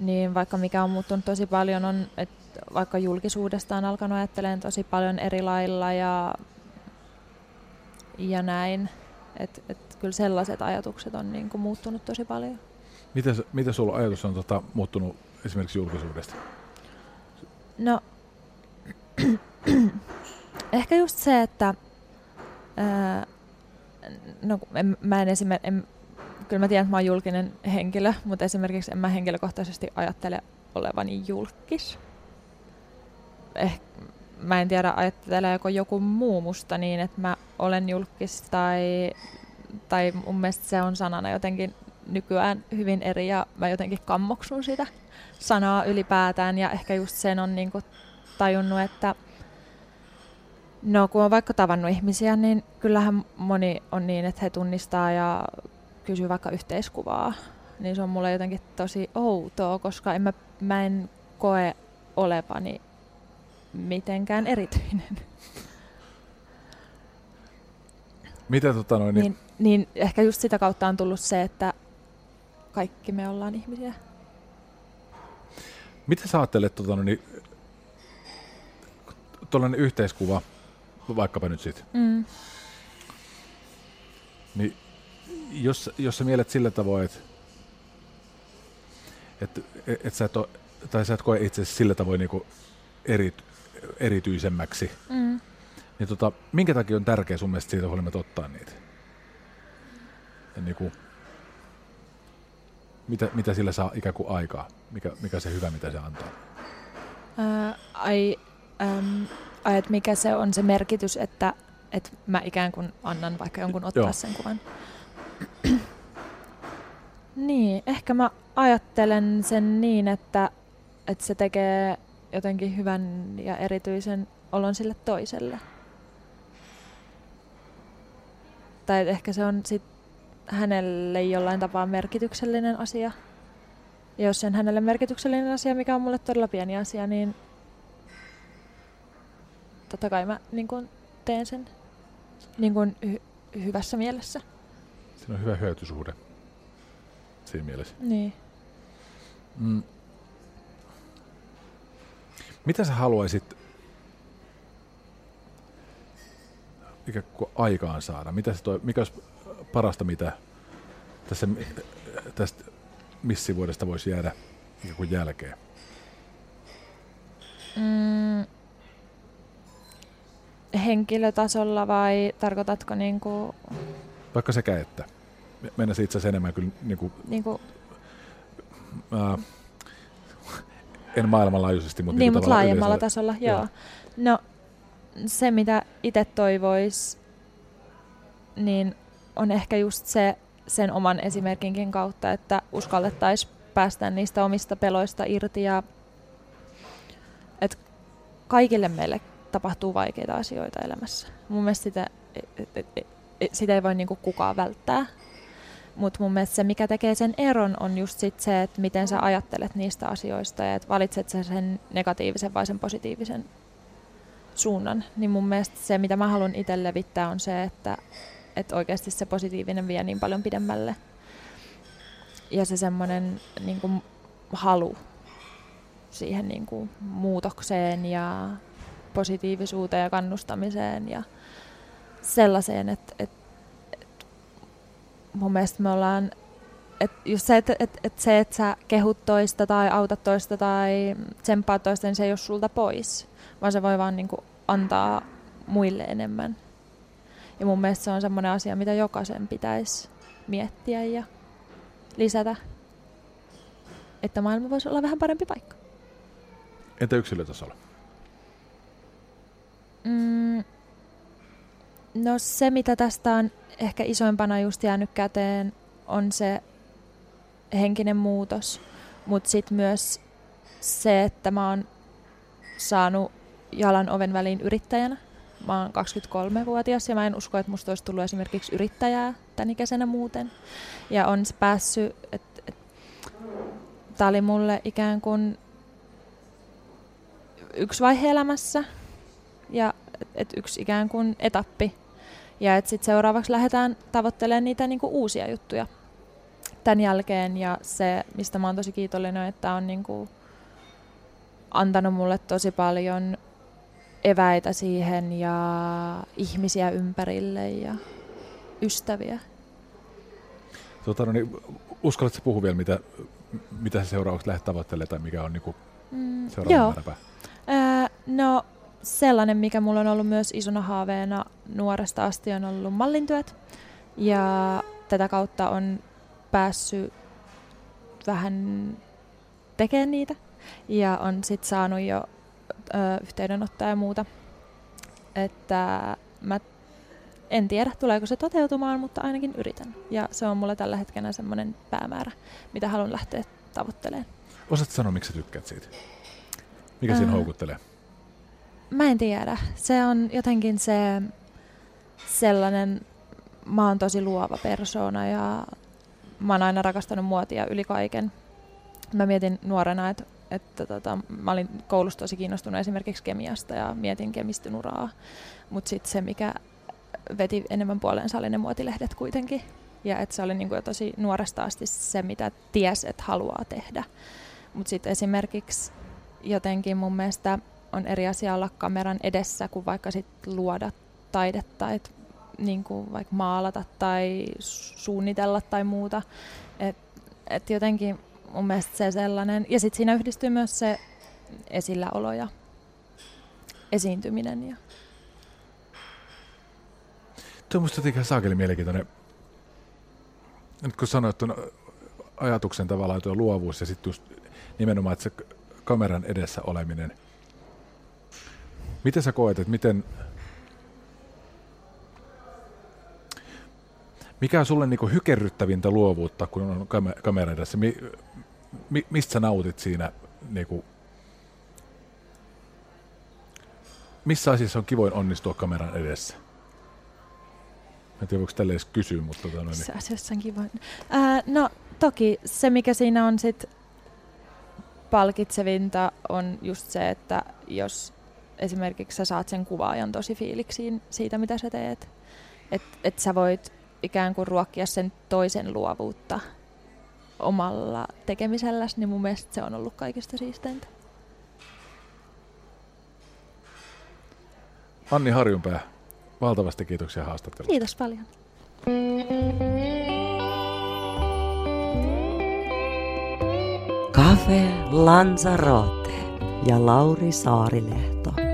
niin vaikka mikä on muuttunut tosi paljon on, että vaikka julkisuudesta on alkanut ajattelemaan tosi paljon eri lailla ja, ja näin. Että et kyllä sellaiset ajatukset on niin kuin muuttunut tosi paljon. Miten, miten sulla ajatus on tota, muuttunut esimerkiksi julkisuudesta? No, ehkä just se, että ää, no, en, mä en esimerkiksi, kyllä mä tiedän, että mä oon julkinen henkilö, mutta esimerkiksi en mä henkilökohtaisesti ajattele olevani julkis. Eh, mä en tiedä, ajatteleeko joku muu musta niin, että mä olen julkis tai, tai mun mielestä se on sanana jotenkin nykyään hyvin eri ja mä jotenkin kammoksun sitä sanaa ylipäätään ja ehkä just sen on niinku tajunnut, että No kun on vaikka tavannut ihmisiä, niin kyllähän moni on niin, että he tunnistaa ja kysyy vaikka yhteiskuvaa. Niin se on mulle jotenkin tosi outoa, koska en mä, mä en koe olevani mitenkään erityinen. Mitä tota noin, niin, Niin, niin ehkä just sitä kautta on tullut se, että kaikki me ollaan ihmisiä. Mitä sä ajattelet, tota niin, tuollainen yhteiskuva, vaikkapa nyt sit, Mm. niin jos, jos sä mielet sillä tavoin, että et, et, sä et oo, tai sä et koe itse sillä tavoin niinku eri, erityisemmäksi, Mm. niin tota, minkä takia on tärkeää sun mielestä siitä huolimatta ottaa niitä? Ja niinku, mitä, mitä sillä saa ikään kuin aikaa? Mikä, mikä se hyvä, mitä se antaa? Ää, ai, äm, ai, että mikä se on se merkitys, että, että mä ikään kuin annan vaikka jonkun ottaa Joo. sen kuvan. niin, ehkä mä ajattelen sen niin, että, että se tekee jotenkin hyvän ja erityisen olon sille toiselle. Tai ehkä se on sit hänelle jollain tapaa merkityksellinen asia. Ja jos se on hänelle merkityksellinen asia, mikä on mulle todella pieni asia, niin totta kai mä niin kun teen sen niin kun hy- hyvässä mielessä. Siinä on hyvä hyötysuhde siinä mielessä. Niin. Mm. Mitä sä haluaisit ikään kuin aikaan saada? Mitä se toi, mikä olisi parasta, mitä tässä, tästä missivuodesta voisi jäädä kuin jälkeen? Mm, henkilötasolla vai tarkoitatko niinku, Vaikka sekä että. Mennä itse asiassa enemmän kyllä niin kuin, niinku ää, en maailmanlaajuisesti, mutta niin, niin mutta laajemmalla yleisellä- tasolla, Joo. joo. No, se mitä itse toivois, niin on ehkä just se sen oman esimerkinkin kautta, että uskallettaisiin päästä niistä omista peloista irti ja että kaikille meille tapahtuu vaikeita asioita elämässä. Mun mielestä sitä, sitä ei voi niinku kukaan välttää. Mutta mun mielestä se, mikä tekee sen eron, on just sit se, että miten sä ajattelet niistä asioista ja että valitset sä sen negatiivisen vai sen positiivisen suunnan. Niin mun mielestä se, mitä mä haluan itse levittää, on se, että, että oikeasti se positiivinen vie niin paljon pidemmälle. Ja se semmoinen niin kuin, halu siihen niin kuin, muutokseen ja positiivisuuteen ja kannustamiseen ja sellaiseen, että, että, että mun mielestä me ollaan et just se, että et, et se, että sä kehut toista tai autat toista tai tsemppaat toista, niin se ei ole sulta pois, vaan se voi vaan niinku antaa muille enemmän. Ja mun mielestä se on semmoinen asia, mitä jokaisen pitäisi miettiä ja lisätä, että maailma voisi olla vähän parempi paikka. Entä yksilötasolla? Mm, no se, mitä tästä on ehkä isoimpana just jäänyt käteen, on se henkinen muutos, mutta sitten myös se, että mä oon saanut jalan oven väliin yrittäjänä. Mä oon 23-vuotias ja mä en usko, että musta olisi tullut esimerkiksi yrittäjää tän ikäisenä muuten. Ja on s- päässyt, että et, tää oli mulle ikään kuin yksi vaihe elämässä ja et, et yksi ikään kuin etappi. Ja että sitten seuraavaksi lähdetään tavoittelemaan niitä niinku uusia juttuja tämän jälkeen. Ja se, mistä mä oon tosi kiitollinen, että on niinku antanut mulle tosi paljon eväitä siihen ja ihmisiä ympärille ja ystäviä. Tota, no niin, uskallatko puhua vielä, mitä, mitä seuraavaksi lähdet tavoittelemaan tai mikä on niin Mm, seuraava joo. määränpää? Ää, no sellainen, mikä mulla on ollut myös isona haaveena nuoresta asti, on ollut mallintyöt. Ja tätä kautta on päässyt vähän tekemään niitä. Ja on sitten saanut jo ö, yhteydenottoja ja muuta. Että mä en tiedä, tuleeko se toteutumaan, mutta ainakin yritän. Ja se on mulla tällä hetkellä semmoinen päämäärä, mitä haluan lähteä tavoittelemaan. Osaatko sanoa, miksi sä tykkäät siitä? Mikä siinä Ää. houkuttelee? Mä en tiedä. Se on jotenkin se sellainen, mä oon tosi luova persoona ja mä oon aina rakastanut muotia yli kaiken. Mä mietin nuorena, että, että tota, mä olin koulussa tosi kiinnostunut esimerkiksi kemiasta ja mietin kemistin uraa. Mutta sitten se, mikä veti enemmän puoleensa oli ne muotilehdet kuitenkin. Ja että se oli niin kuin jo tosi nuoresta asti se, mitä ties, että haluaa tehdä. Mutta sitten esimerkiksi jotenkin mun mielestä on eri asia olla kameran edessä kuin vaikka sit luoda taidetta, että niin kuin vaikka maalata tai suunnitella tai muuta. Et, et jotenkin mun mielestä se sellainen, ja sitten siinä yhdistyy myös se esilläolo ja esiintyminen. Ja... Tuo on musta jotenkin saakeli mielenkiintoinen. Nyt kun sanoit tuon ajatuksen tavallaan tuo luovuus ja sitten just nimenomaan, että se kameran edessä oleminen. Miten sä koet, että miten, mikä on sulle niinku hykerryttävintä luovuutta, kun on kamera edessä? Mi, mi, mistä sä nautit siinä? Niinku, missä asiassa on kivoin onnistua kameran edessä? Mä en tiedä, voiko tälle edes kysyä, mutta... Tota, missä asiassa on kivoin? Äh, no, toki se, mikä siinä on sit palkitsevinta, on just se, että jos esimerkiksi sä saat sen kuvaajan tosi fiiliksiin siitä, mitä sä teet, että et sä voit ikään kuin ruokkia sen toisen luovuutta omalla tekemiselläsi, niin mun mielestä se on ollut kaikista siisteintä. Anni Harjunpää, valtavasti kiitoksia haastattelusta. Kiitos paljon. Cafe Lanzarote ja Lauri Saarilehto.